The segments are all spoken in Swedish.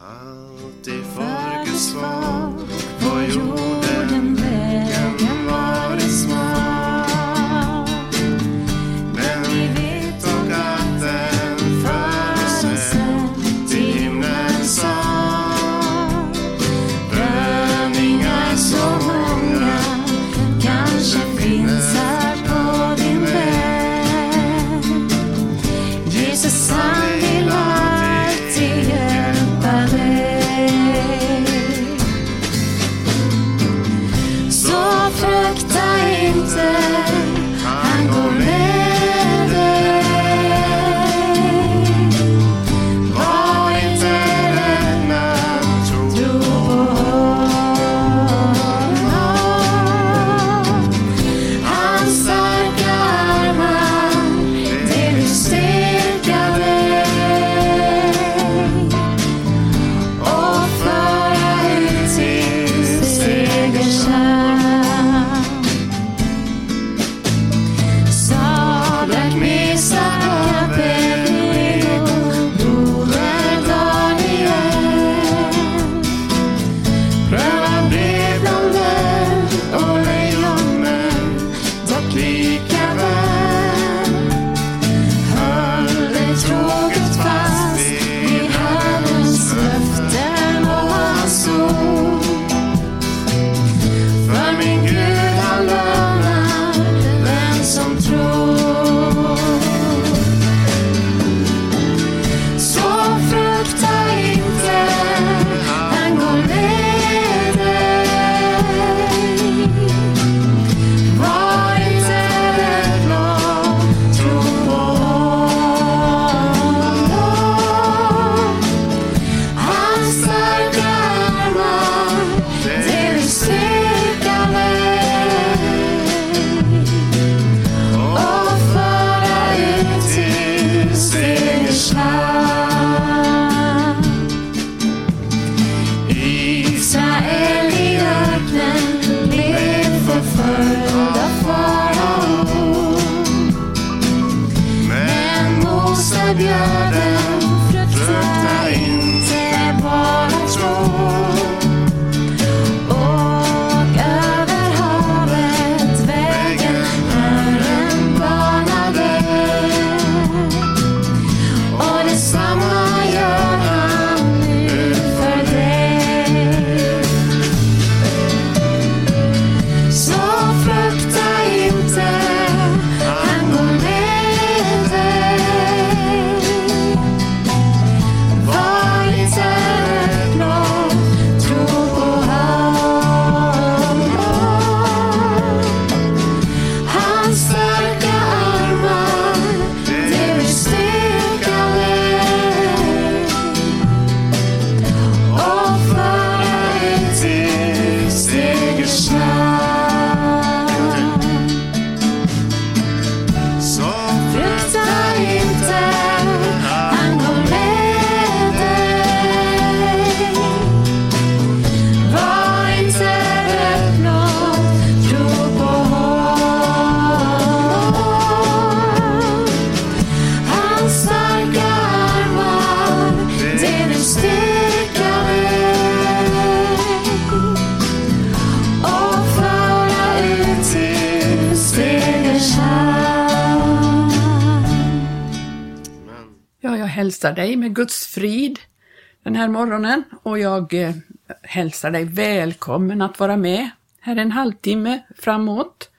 Alltid för Guds folk på jorden hälsar dig med Guds frid den här morgonen och jag eh, hälsar dig välkommen att vara med här en halvtimme framåt.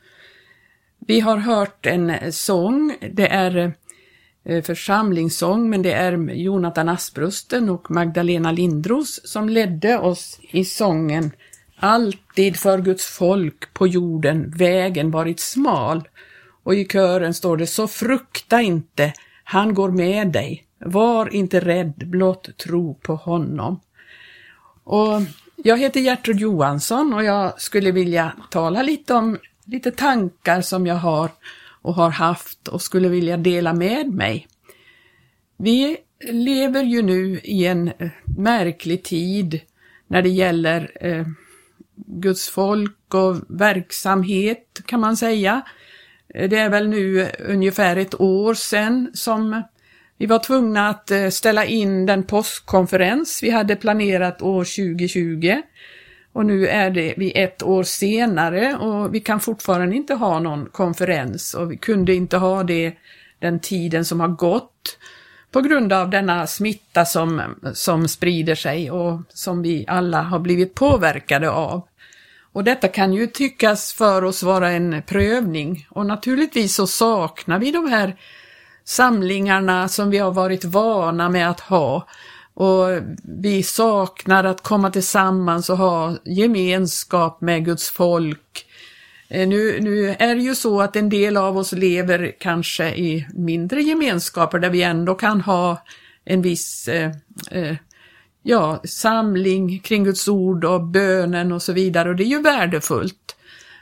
Vi har hört en eh, sång, det är eh, eh, församlingssång, men det är Jonathan Asprusten och Magdalena Lindros som ledde oss i sången Alltid för Guds folk på jorden vägen varit smal. Och i kören står det Så frukta inte, han går med dig. Var inte rädd, blott tro på honom. Och jag heter Gertrud Johansson och jag skulle vilja tala lite om lite tankar som jag har och har haft och skulle vilja dela med mig. Vi lever ju nu i en eh, märklig tid när det gäller eh, Guds folk och verksamhet kan man säga. Eh, det är väl nu eh, ungefär ett år sedan som vi var tvungna att eh, ställa in den påskkonferens vi hade planerat år 2020 och nu är det vi ett år senare och vi kan fortfarande inte ha någon konferens. Och vi kunde inte ha det den tiden som har gått på grund av denna smitta som, som sprider sig och som vi alla har blivit påverkade av. Och detta kan ju tyckas för oss vara en prövning. Och naturligtvis så saknar vi de här samlingarna som vi har varit vana med att ha och vi saknar att komma tillsammans och ha gemenskap med Guds folk. Eh, nu, nu är det ju så att en del av oss lever kanske i mindre gemenskaper där vi ändå kan ha en viss eh, eh, ja, samling kring Guds ord och bönen och så vidare och det är ju värdefullt.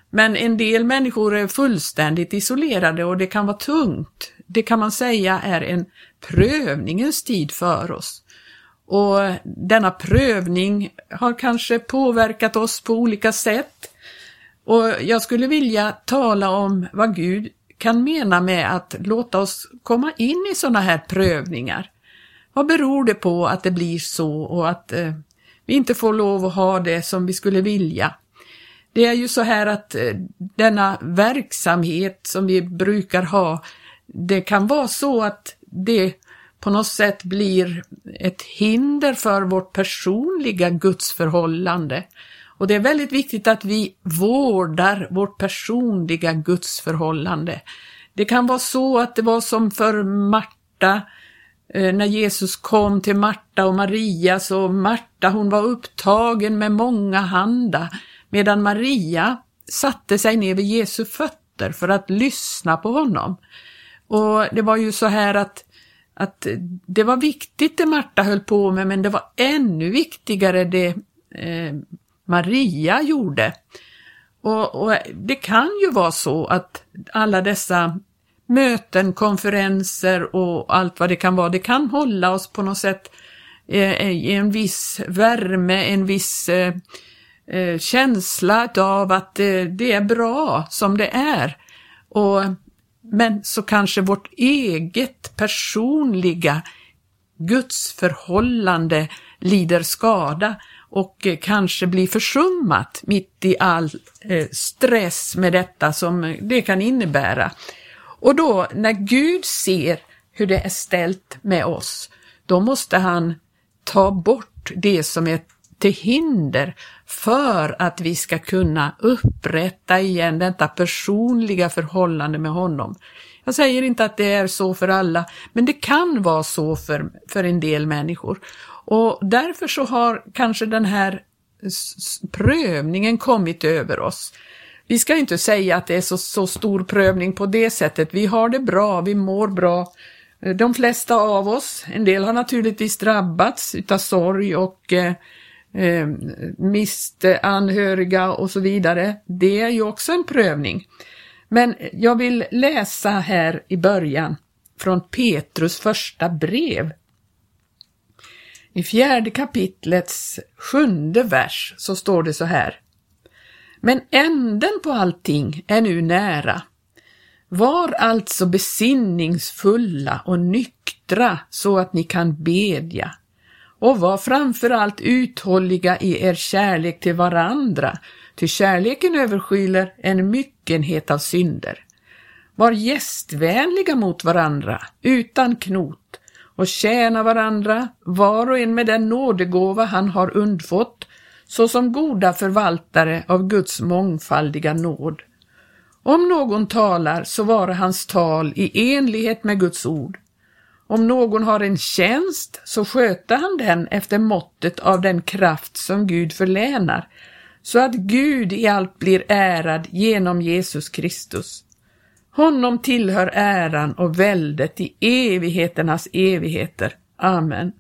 Men en del människor är fullständigt isolerade och det kan vara tungt. Det kan man säga är en prövningens tid för oss. Och denna prövning har kanske påverkat oss på olika sätt. Och jag skulle vilja tala om vad Gud kan mena med att låta oss komma in i sådana här prövningar. Vad beror det på att det blir så och att eh, vi inte får lov att ha det som vi skulle vilja? Det är ju så här att eh, denna verksamhet som vi brukar ha, det kan vara så att det på något sätt blir ett hinder för vårt personliga gudsförhållande. Och det är väldigt viktigt att vi vårdar vårt personliga gudsförhållande. Det kan vara så att det var som för Marta, eh, när Jesus kom till Marta och Maria, så Marta hon var upptagen med många handa, medan Maria satte sig ner vid Jesu fötter för att lyssna på honom. Och det var ju så här att att det var viktigt det Marta höll på med, men det var ännu viktigare det eh, Maria gjorde. Och, och, det kan ju vara så att alla dessa möten, konferenser och allt vad det kan vara, det kan hålla oss på något sätt eh, i en viss värme, en viss eh, eh känsla av att eh, det är bra som det är. Och men så kanske vårt eget personliga gudsförhållande lider skada och eh, kanske blir försummat mitt i all eh, stress med detta som det kan innebära. Och då när Gud ser hur det är ställt med oss, då måste han ta bort det som är till hinder för att vi ska kunna upprätta igen detta personliga förhållande med honom. Jag säger inte att det är så för alla, men det kan vara så för, för en del människor. Och därför så har kanske den här prövningen kommit över oss. Vi ska inte säga att det är så, så stor prövning på det sättet. Vi har det bra, vi mår bra. De flesta av oss, en del har naturligtvis drabbats utav sorg och eh, eh, anhöriga och så vidare. Det är ju också en prövning. Men jag vill läsa här i början från Petrus första brev. I fjärde kapitlets sjunde vers så står det så här. Men änden på allting är nu nära. Var alltså besinningsfulla och nyktra så att ni kan bedja och var framför allt uthålliga i er kärlek till varandra, ty kärleken överskyler en myckenhet av synder. Var gästvänliga mot varandra, utan knot, och tjäna varandra, var och en med den nådegåva han har undfått, såsom goda förvaltare av Guds mångfaldiga nåd. Om någon talar, så vare hans tal i enlighet med Guds ord, om någon har en tjänst så sköter han den efter måttet av den kraft som Gud förlänar, så att Gud i allt blir ärad genom Jesus Kristus. Honom tillhör äran och väldet i evigheternas evigheter. Amen.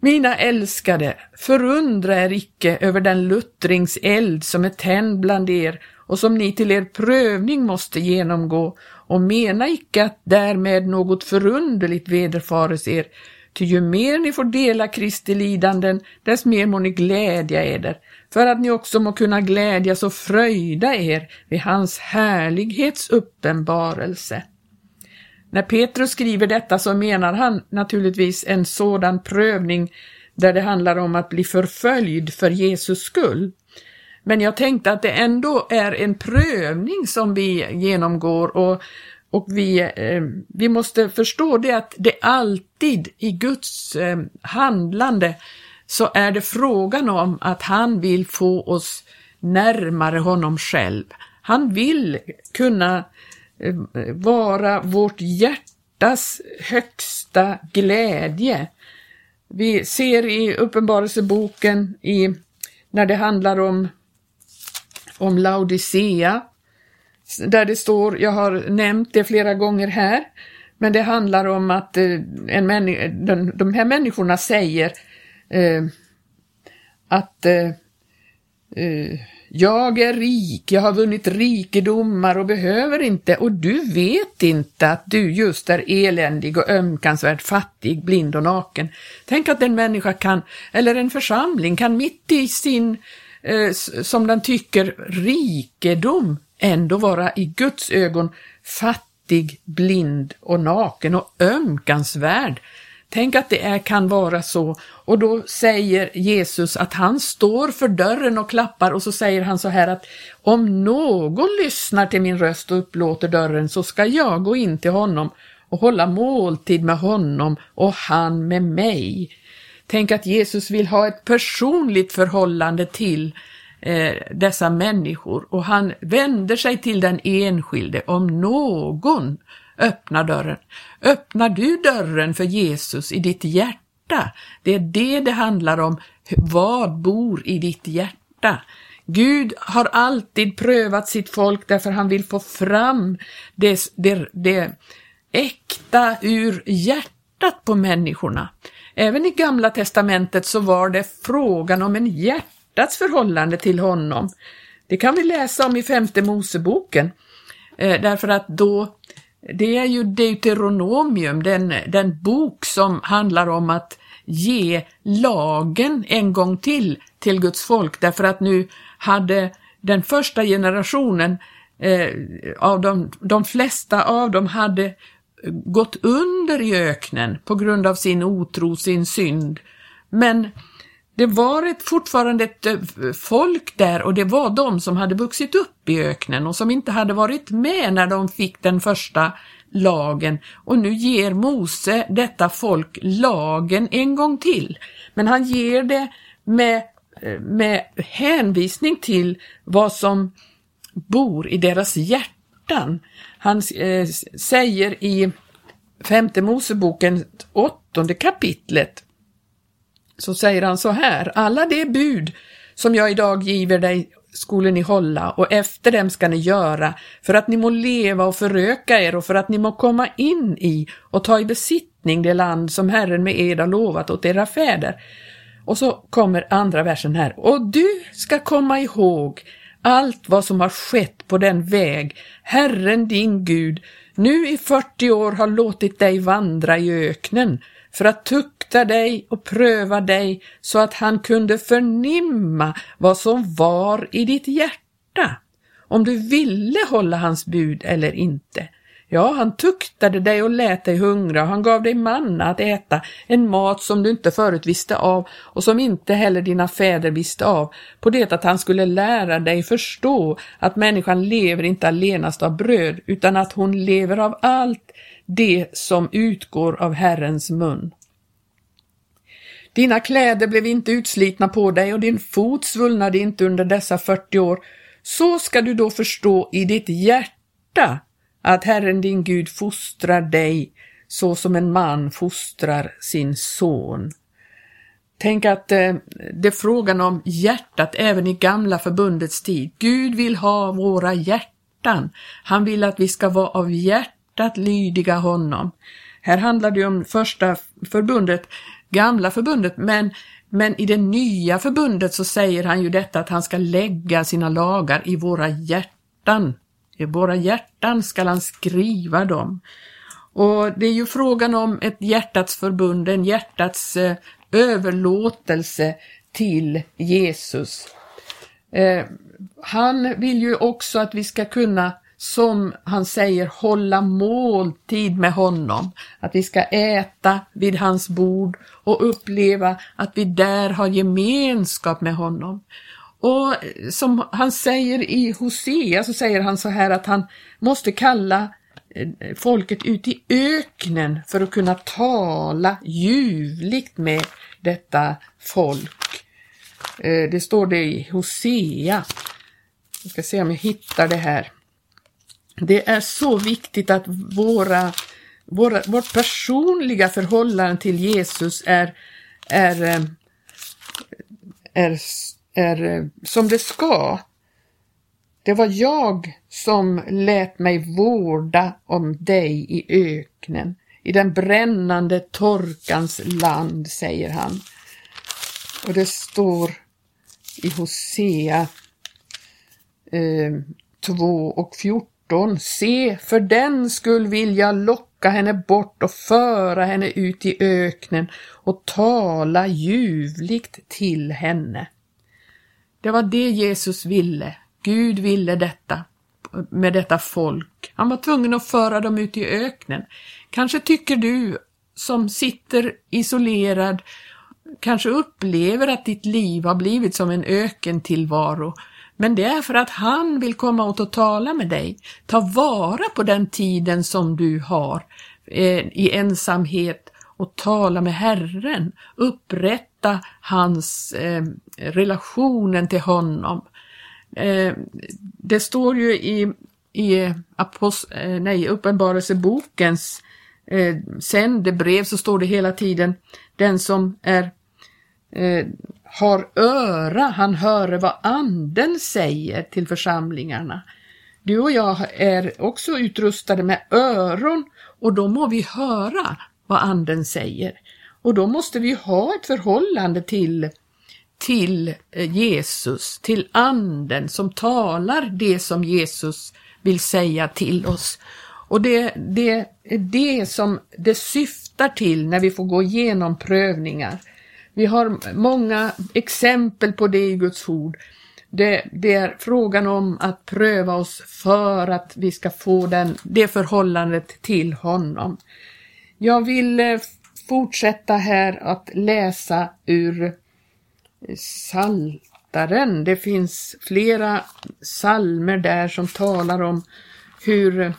Mina älskade, förundra er icke över den luttringseld som är tänd bland er och som ni till er prövning måste genomgå och mena icke att därmed något förunderligt vederfares er, ty ju mer ni får dela Kristi lidanden, dess mer må ni glädja eder, för att ni också må kunna glädjas och fröjda er vid hans härlighets uppenbarelse. När Petrus skriver detta så menar han naturligtvis en sådan prövning där det handlar om att bli förföljd för Jesus skull. Men jag tänkte att det ändå är en prövning som vi genomgår och, och vi, eh, vi måste förstå det att det alltid i Guds eh, handlande så är det frågan om att han vill få oss närmare honom själv. Han vill kunna eh, vara vårt hjärtas högsta glädje. Vi ser i Uppenbarelseboken i, när det handlar om, om Laodicea, där det står, jag har nämnt det flera gånger här, men det handlar om att eh, en de, de här människorna säger eh, att eh, eh, jag är rik, jag har vunnit rikedomar och behöver inte, och du vet inte att du just är eländig och ömkansvärt fattig, blind och naken. Tänk att en människa kan, eller en församling kan mitt i sin, eh, som den tycker, rikedom ändå vara i Guds ögon fattig, blind och naken och ömkansvärd. Tänk att det är, kan vara så. Och då säger Jesus att han står för dörren och klappar och så säger han så här att om någon lyssnar till min röst och upplåter dörren så ska jag gå in till honom och hålla måltid med honom och han med mig. Tänk att Jesus vill ha ett personligt förhållande till eh, dessa människor och han vänder sig till den enskilde om någon öppnar dörren. Öppnar du dörren för Jesus i ditt hjärta? Det är det det handlar om. Vad bor i ditt hjärta? Gud har alltid prövat sitt folk därför han vill få fram det, det, det äkta ur hjärtat på människorna. Även i Gamla testamentet så var det frågan om en hjärtats förhållande till honom. Det kan vi läsa om i femte Moseboken, eh, därför att då det är ju Deuteronomium, den, den bok som handlar om att ge lagen en gång till till Guds folk därför att nu hade den första generationen eh, av de, de flesta av dem hade gått under i öknen på grund av sin otro, sin synd. Men det var ett, fortfarande ett eh, folk där och det var de som hade vuxit upp i öknen och som inte hade varit med när de fick den första lagen och nu ger Mose detta folk lagen en gång till. Men han ger det med, eh, med hänvisning till vad som bor i deras hjärta hjärtan. Han eh, säger i femte Moseboken åttonde kapitlet så säger han så här, alla de bud som jag idag giver dig skulle ni hålla och efter dem ska ni göra för att ni må leva och föröka er och för att ni må komma in i och ta i besittning det land som Herren med ed har lovat åt era fäder. Och så kommer andra versen här. Och du ska komma ihåg allt vad som har skett på den väg Herren din Gud nu i 40 år har låtit dig vandra i öknen för att tukta dig och pröva dig så att han kunde förnimma vad som var i ditt hjärta, om du ville hålla hans bud eller inte. Ja, han tuktade dig och lät dig hungra han gav dig manna att äta, en mat som du inte förut visste av och som inte heller dina fäder visste av, på det att han skulle lära dig förstå att människan lever inte allenast av bröd, utan att hon lever av allt det som utgår av Herrens mun. Dina kläder blev inte utslitna på dig och din fot svullnade inte under dessa 40 år. Så ska du då förstå i ditt hjärta att Herren din Gud fostrar dig så som en man fostrar sin son. Tänk att eh, det är frågan om hjärtat även i gamla förbundets tid. Gud vill ha våra hjärtan. Han vill att vi ska vara av hjärtat lydiga honom. Här handlar det om första förbundet, gamla förbundet, men, men i det nya förbundet så säger han ju detta att han ska lägga sina lagar i våra hjärtan. I våra hjärtan ska han skriva dem. Och det är ju frågan om ett hjärtats förbund, en hjärtats eh, överlåtelse till Jesus. Eh, han vill ju också att vi ska kunna som han säger hålla måltid med honom, att vi ska äta vid hans bord och uppleva att vi där har gemenskap med honom. Och som han säger i Hosea så säger han så här att han måste kalla eh, folket ut i öknen för att kunna tala ljuvligt med detta folk. Eh, det står det i Hosea. Jag ska se om jag hittar det här. Det är så viktigt att våra, våra, vårt personliga förhållande till Jesus är, är, eh, är, är eh, som det ska. Det var jag som lät mig vårda om dig i öknen, i den brännande torkans land, säger han. Och det står i Hosea eh, 2 och 14. Se, för den skull vill jag locka henne bort och föra henne ut i öknen och tala ljuvligt till henne. Det var det Jesus ville. Gud ville detta med detta folk. Han var tvungen att föra dem ut i öknen. Kanske tycker du som sitter isolerad kanske upplever att ditt liv har blivit som en ökentillvaro. Men det är för att han vill komma åt och tala med dig. Ta vara på den tiden som du har eh, i ensamhet och tala med Herren. Upprätta hans eh, relationen till honom. Eh, det står ju i, i eh, nej, Uppenbarelsebokens eh, sändebrev så står det hela tiden den som är eh, har öra, han hör vad anden säger till församlingarna. Du och jag är också utrustade med öron och då må vi höra vad anden säger. Och då måste vi ha ett förhållande till, till eh, Jesus, till anden som talar det som Jesus vill säga till oss. Och det, det är det som det syftar till när vi får gå igenom prövningar. Vi har många exempel på det i Guds ord. Det, det, är frågan om att pröva oss för att vi ska få den, det förhållandet till honom. Jag vill eh, fortsätta här att läsa ur Saltaren. Det finns flera salmer där som talar om hur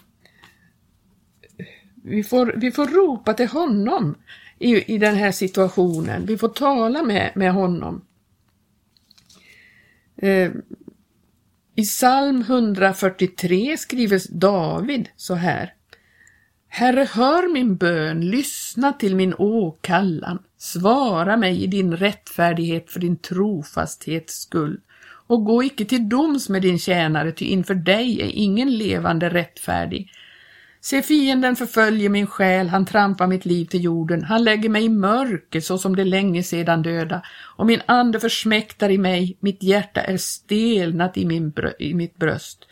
vi får, vi får ropa till honom i, i den här situationen. Vi får tala med, med honom. Eh, I psalm 143 skriver David så här. Herre, hör min bön, lyssna till min åkallan, svara mig i din rättfärdighet för din trofasthets skull och gå icke till doms med din tjänare, ty inför dig är ingen levande rättfärdig. Se, fienden förföljer min själ, han trampar mitt liv till jorden, han lägger mig i mörker så som det länge sedan döda, och min ande försmäktar i mig, mitt hjärta är stelnat i, min brö i mitt bröst.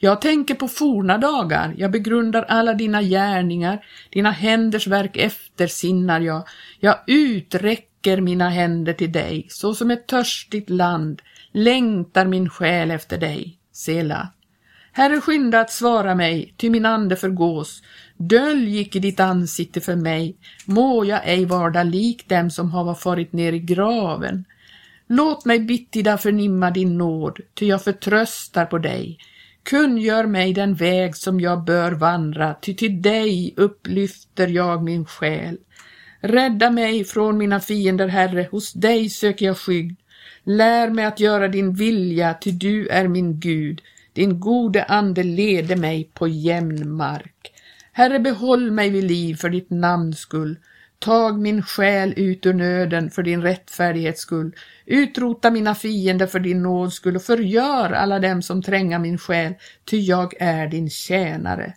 Jag tänker på forna dagar, jag begrundar alla dina gärningar, dina händers verk eftersinnar jag, jag uträcker mina händer till dig, så som ett törstigt land längtar min själ efter dig, Sela. Herre, skynda att svara mig, ty min ande förgås. Dölj icke ditt ansikte för mig, må jag ej varda lik dem som hava farit ner i graven. Låt mig bittida förnimma din nåd, ty jag förtröstar på dig. Kungör mig den väg som jag bör vandra, ty till dig upplyfter jag min själ. Rädda mig från mina fiender, Herre, hos dig söker jag skydd. Lär mig att göra din vilja, ty du är min Gud. Din gode ande lede mig på jämn mark. Herre, behåll mig vid liv för ditt namns skull. Tag min själ ut ur nöden för din rättfärdighets skull. Utrota mina fiender för din nåds skull och förgör alla dem som tränga min själ, ty jag är din tjänare.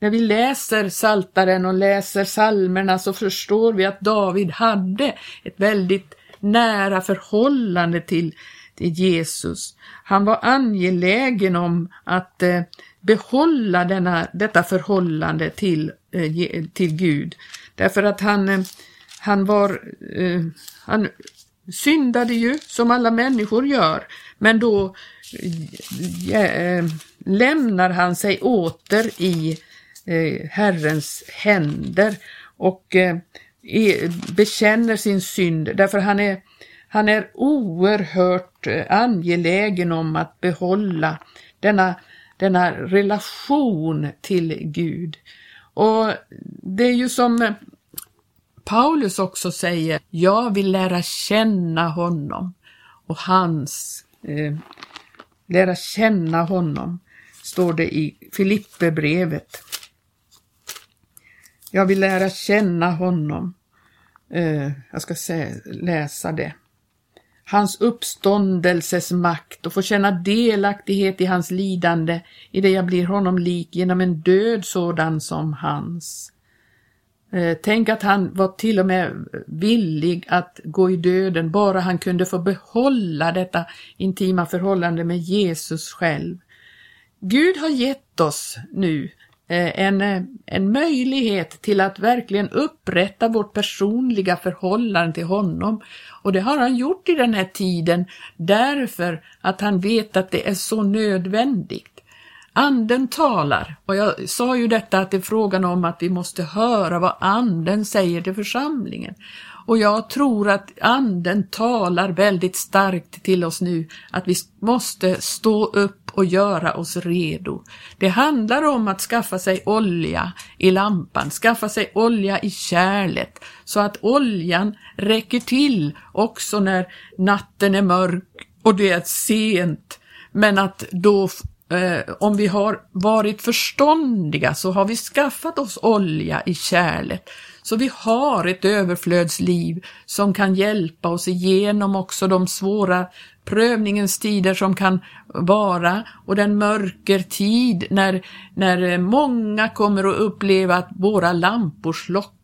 När vi läser Saltaren och läser salmerna så förstår vi att David hade ett väldigt nära förhållande till till Jesus. Han var angelägen om att eh, behålla denna, detta förhållande till, eh, till Gud. Därför att han, eh, han var, eh, han syndade ju som alla människor gör, men då eh, lämnar han sig åter i Herrens händer och bekänner sin synd därför han är, han är oerhört angelägen om att behålla denna, denna relation till Gud. Och det är ju som eh, Paulus också säger, jag vill lära känna honom och hans, eh, lära känna honom, står det i Filipperbrevet. Jag vill lära känna honom. Eh, jag ska se, läsa det. Hans uppståndelses makt och få känna delaktighet i hans lidande i det jag blir honom lik genom en död sådan som hans. Eh, tänk att han var till och med villig att gå i döden bara han kunde få behålla detta intima förhållande med Jesus själv. Gud har gett oss nu Eh, en, eh, en möjlighet till att verkligen upprätta vårt personliga förhållande till honom. Och det har han gjort i den här tiden därför att han vet att det är så nödvändigt. Anden talar, och jag sa ju detta att det är frågan om att vi måste höra vad anden säger till församlingen. Och jag tror att anden talar väldigt starkt till oss nu, att vi måste stå upp och göra oss redo. Det handlar om att skaffa sig olja i lampan, skaffa sig olja i kärlet, så att oljan räcker till också när natten är mörk och det är sent, men att då Eh, om vi har varit förståndiga så har vi skaffat oss olja i kärlet så vi har ett överflödsliv som kan hjälpa oss igenom också de svåra prövningens tider som kan vara och den mörkertid när, när eh, många kommer att uppleva att våra lampor slocknar.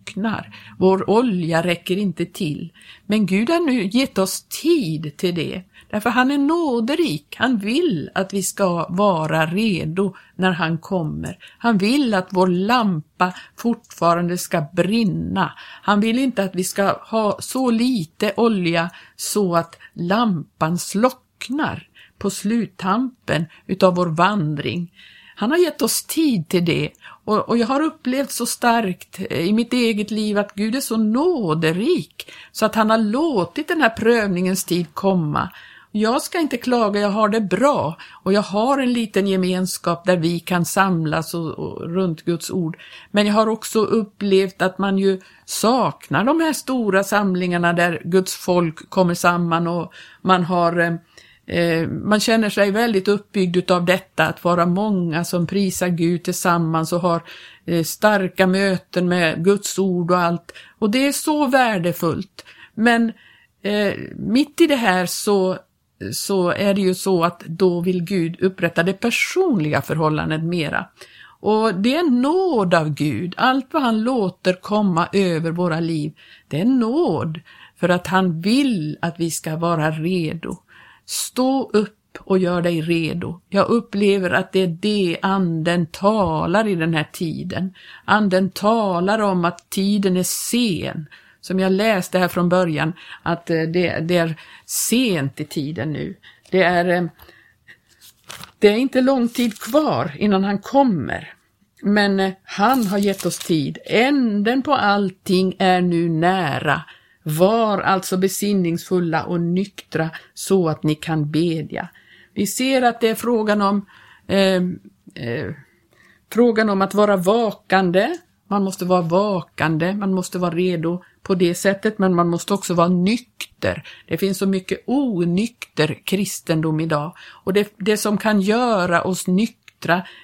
Vår olja räcker inte till. Men Gud har nu gett oss tid till det. Därför han är nåderik. Han vill att vi ska vara redo när han kommer. Han vill att vår lampa fortfarande ska brinna. Han vill inte att vi ska ha så lite olja så att lampan slocknar på sluttampen utav vår vandring. Han har gett oss tid till det. Och, och, jag har upplevt så starkt eh, i mitt eget liv att Gud är så nåderik så att han har låtit den här prövningens tid komma. Jag ska inte klaga, jag har det bra. Och jag har en liten gemenskap där vi kan samlas och, och, runt Guds ord. Men jag har också upplevt att man ju saknar de här stora samlingarna där Guds folk kommer samman och man har eh, Eh, man känner sig väldigt uppbyggd av detta, att vara många som prisar Gud tillsammans och har eh, starka möten med Guds ord och allt. Och det är så värdefullt. Men eh, mitt i det här så så är det ju så att då vill Gud upprätta det personliga förhållandet mera. Och det är nåd av Gud, allt vad han låter komma över våra liv, det är nåd för att han vill att vi ska vara redo. Stå upp och gör dig redo. Jag upplever att det är det anden talar i den här tiden. Anden talar om att tiden är sen som jag läste här från början, att eh, det, det är sent i tiden nu. Det är, eh, det är inte lång tid kvar innan han kommer. Men eh, han har gett oss tid. Änden på allting är nu nära. Var alltså besinningsfulla och nyktra så att ni kan bedja. Vi ser att det är frågan om eh, eh, frågan om att vara vakande. Man måste vara vakande, man måste vara redo på det sättet, men man måste också vara nykter. Det finns så mycket onykter kristendom idag och det, det som kan göra oss nyktra,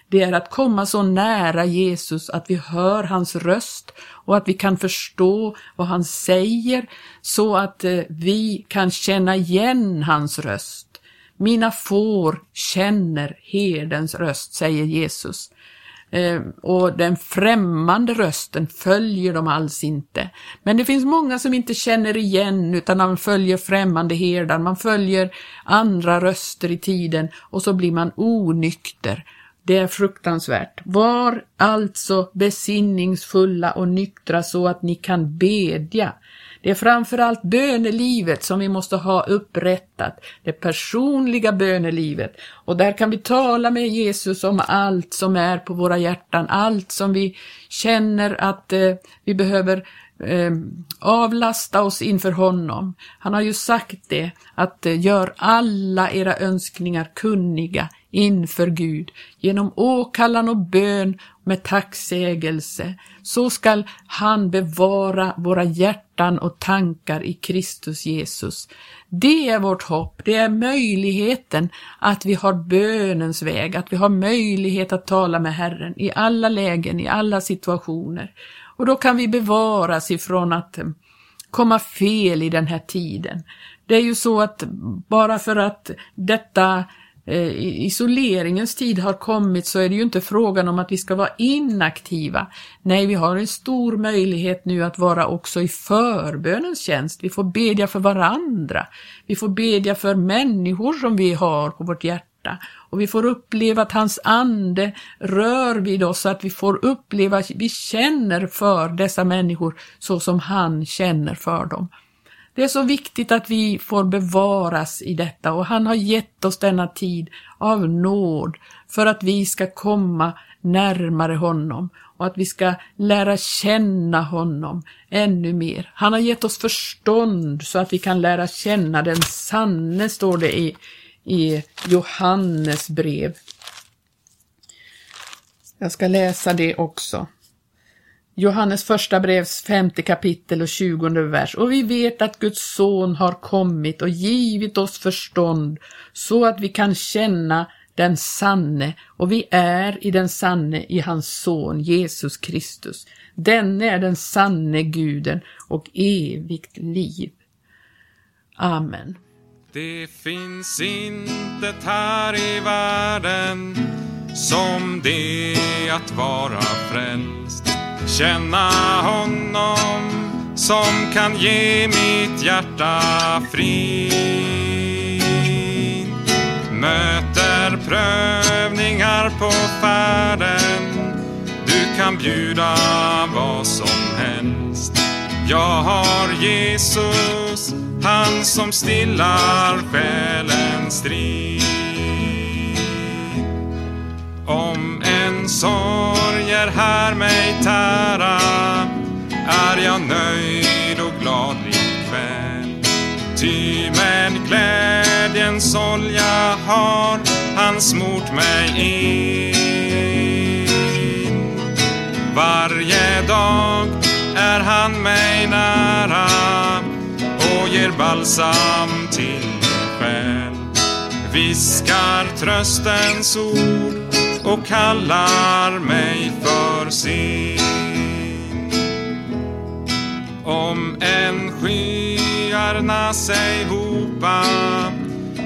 det är att komma så nära Jesus att vi hör hans röst och att vi kan förstå vad han säger så att eh, vi kan känna igen hans röst. Mina får känner herdens röst, säger Jesus. Ehm, och den främmande rösten följer de alls inte. Men det finns många som inte känner igen utan man följer främmande herdar, man följer andra röster i tiden och så blir man onykter. Det är fruktansvärt. Var alltså besinningsfulla och nyktra så att ni kan bedja. Det är framförallt bönelivet som vi måste ha upprättat, det personliga bönelivet. Och där kan vi tala med Jesus om allt som är på våra hjärtan, allt som vi känner att eh, vi behöver eh, avlasta oss inför honom. Han har ju sagt det, att eh, gör alla era önskningar kunniga inför Gud genom åkallan och bön med tacksägelse. Så skall han bevara våra hjärtan och tankar i Kristus Jesus. Det är vårt hopp, det är möjligheten att vi har bönens väg, att vi har möjlighet att tala med Herren i alla lägen, i alla situationer. Och då kan vi bevaras ifrån att komma fel i den här tiden. Det är ju så att bara för att detta Eh, isoleringens tid har kommit så är det ju inte frågan om att vi ska vara inaktiva. Nej, vi har en stor möjlighet nu att vara också i förbönens tjänst. Vi får bedja för varandra. Vi får bedja för människor som vi har på vårt hjärta och vi får uppleva att hans ande rör vid oss så att vi får uppleva att vi känner för dessa människor så som han känner för dem. Det är så viktigt att vi får bevaras i detta och han har gett oss denna tid av nåd för att vi ska komma närmare honom och att vi ska lära känna honom ännu mer. Han har gett oss förstånd så att vi kan lära känna den sanne, står det i, i Johannes brev. Jag ska läsa det också. Johannes första brevs femte kapitel och tjugonde vers. Och vi vet att Guds son har kommit och givit oss förstånd så att vi kan känna den sanne och vi är i den sanne i hans son Jesus Kristus. Denne är den sanne guden och evigt liv. Amen. Det finns intet här i världen som det att vara frälst. Känna honom som kan ge mitt hjärta frid. Möter prövningar på färden. Du kan bjuda vad som helst. Jag har Jesus, han som stillar själens strid. Om en sorg är här mig tär jag nöjd och glad ikväll. Ty med glädjens olja har han smort mig in. Varje dag är han mig nära och ger balsam till själ. Viskar tröstens ord och kallar mig för sin. Om än skyarna sig hopa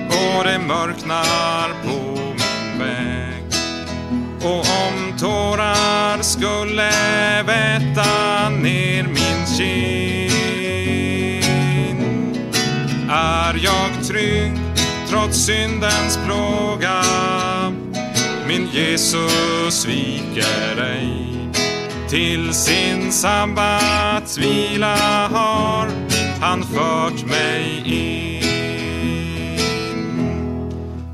och det mörknar på min väg och om tårar skulle väta ner min kind. Är jag trygg trots syndens plåga? Min Jesus sviker ej. Till sin sabbatsvila har han fört mig in.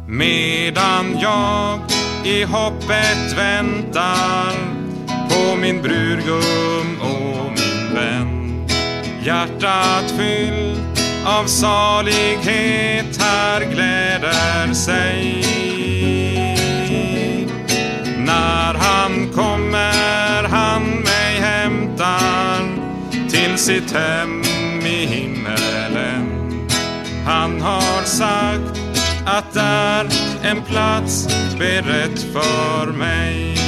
Medan jag i hoppet väntar på min brudgum och min vän. Hjärtat fyllt av salighet här gläder sig när han kommer sitt hem i himmelen. Han har sagt att där en plats berett för mig.